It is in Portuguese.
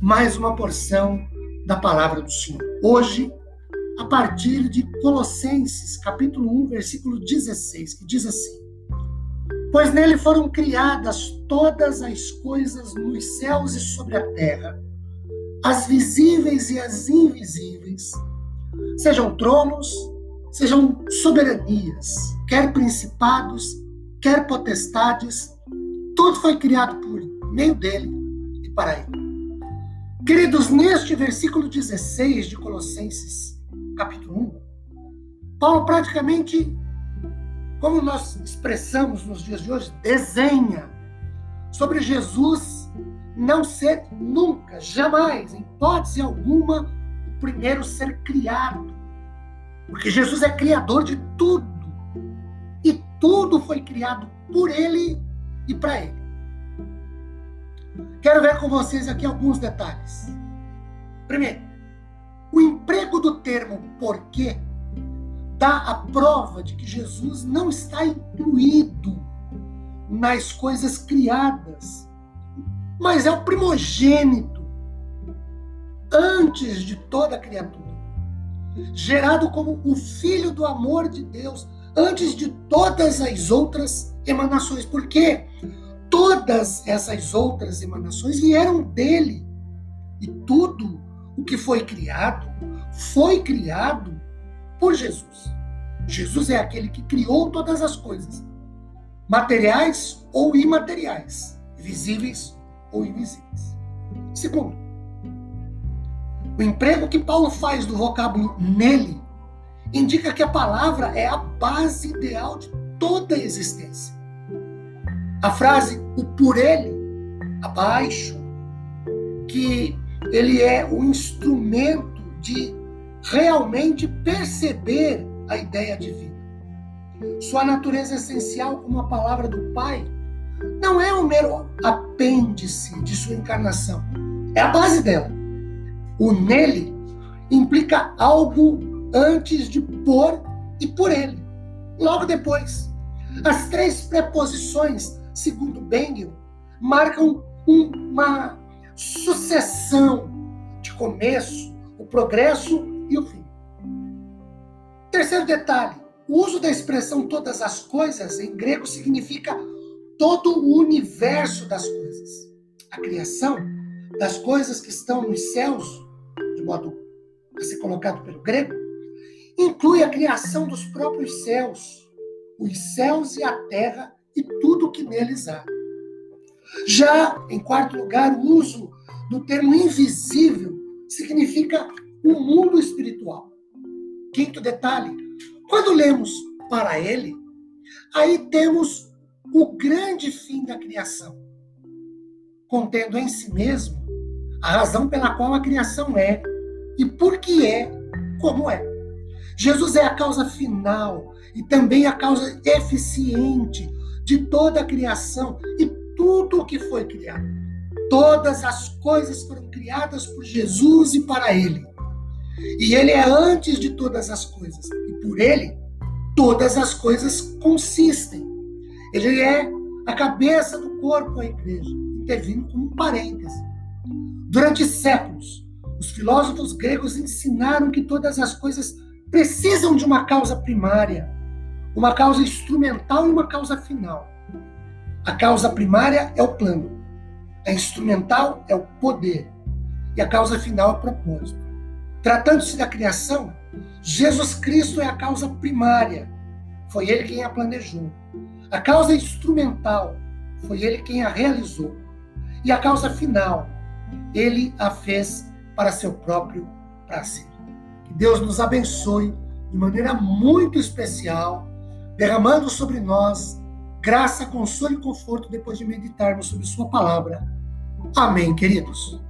mais uma porção da palavra do Senhor. Hoje, a partir de Colossenses, capítulo 1, versículo 16, que diz assim: Pois nele foram criadas todas as coisas nos céus e sobre a terra, as visíveis e as invisíveis, sejam tronos, sejam soberanias, quer principados, quer potestades, tudo foi criado por meio dele e para ele. Queridos, neste versículo 16 de Colossenses, capítulo 1, Paulo praticamente, como nós expressamos nos dias de hoje, desenha sobre Jesus não ser nunca, jamais, em hipótese alguma, o primeiro ser criado. Porque Jesus é criador de tudo. E tudo foi criado por ele e para ele. Quero ver com vocês aqui alguns detalhes. Primeiro, o emprego do termo porquê dá a prova de que Jesus não está incluído nas coisas criadas, mas é o primogênito antes de toda criatura, gerado como o filho do amor de Deus antes de todas as outras emanações. Por quê? Todas essas outras emanações vieram dele. E tudo o que foi criado foi criado por Jesus. Jesus é aquele que criou todas as coisas, materiais ou imateriais, visíveis ou invisíveis. Segundo, o emprego que Paulo faz do vocábulo nele indica que a palavra é a base ideal de toda a existência. A frase o por ele, abaixo, que ele é o instrumento de realmente perceber a ideia divina. Sua natureza essencial como a palavra do Pai não é um mero apêndice de sua encarnação, é a base dela. O nele implica algo antes de por e por ele, logo depois. As três preposições segundo Bengel, marcam uma sucessão de começo, o progresso e o fim. Terceiro detalhe: o uso da expressão todas as coisas em grego significa todo o universo das coisas. A criação das coisas que estão nos céus, de modo a ser colocado pelo grego, inclui a criação dos próprios céus, os céus e a terra e tudo que neles há. Já, em quarto lugar, o uso do termo invisível significa o mundo espiritual. Quinto detalhe: quando lemos para ele, aí temos o grande fim da criação, contendo em si mesmo a razão pela qual a criação é e por que é como é. Jesus é a causa final e também a causa eficiente de toda a criação e tudo o que foi criado. Todas as coisas foram criadas por Jesus e para Ele. E Ele é antes de todas as coisas. E por Ele, todas as coisas consistem. Ele é a cabeça do corpo, a igreja, intervindo como um. Durante séculos, os filósofos gregos ensinaram que todas as coisas precisam de uma causa primária uma causa instrumental e uma causa final. A causa primária é o plano, a instrumental é o poder e a causa final é o propósito. Tratando-se da criação, Jesus Cristo é a causa primária, foi ele quem a planejou. A causa instrumental, foi ele quem a realizou. E a causa final, ele a fez para seu próprio prazer. Que Deus nos abençoe de maneira muito especial derramando sobre nós graça, consolo e conforto depois de meditarmos sobre Sua palavra. Amém, queridos.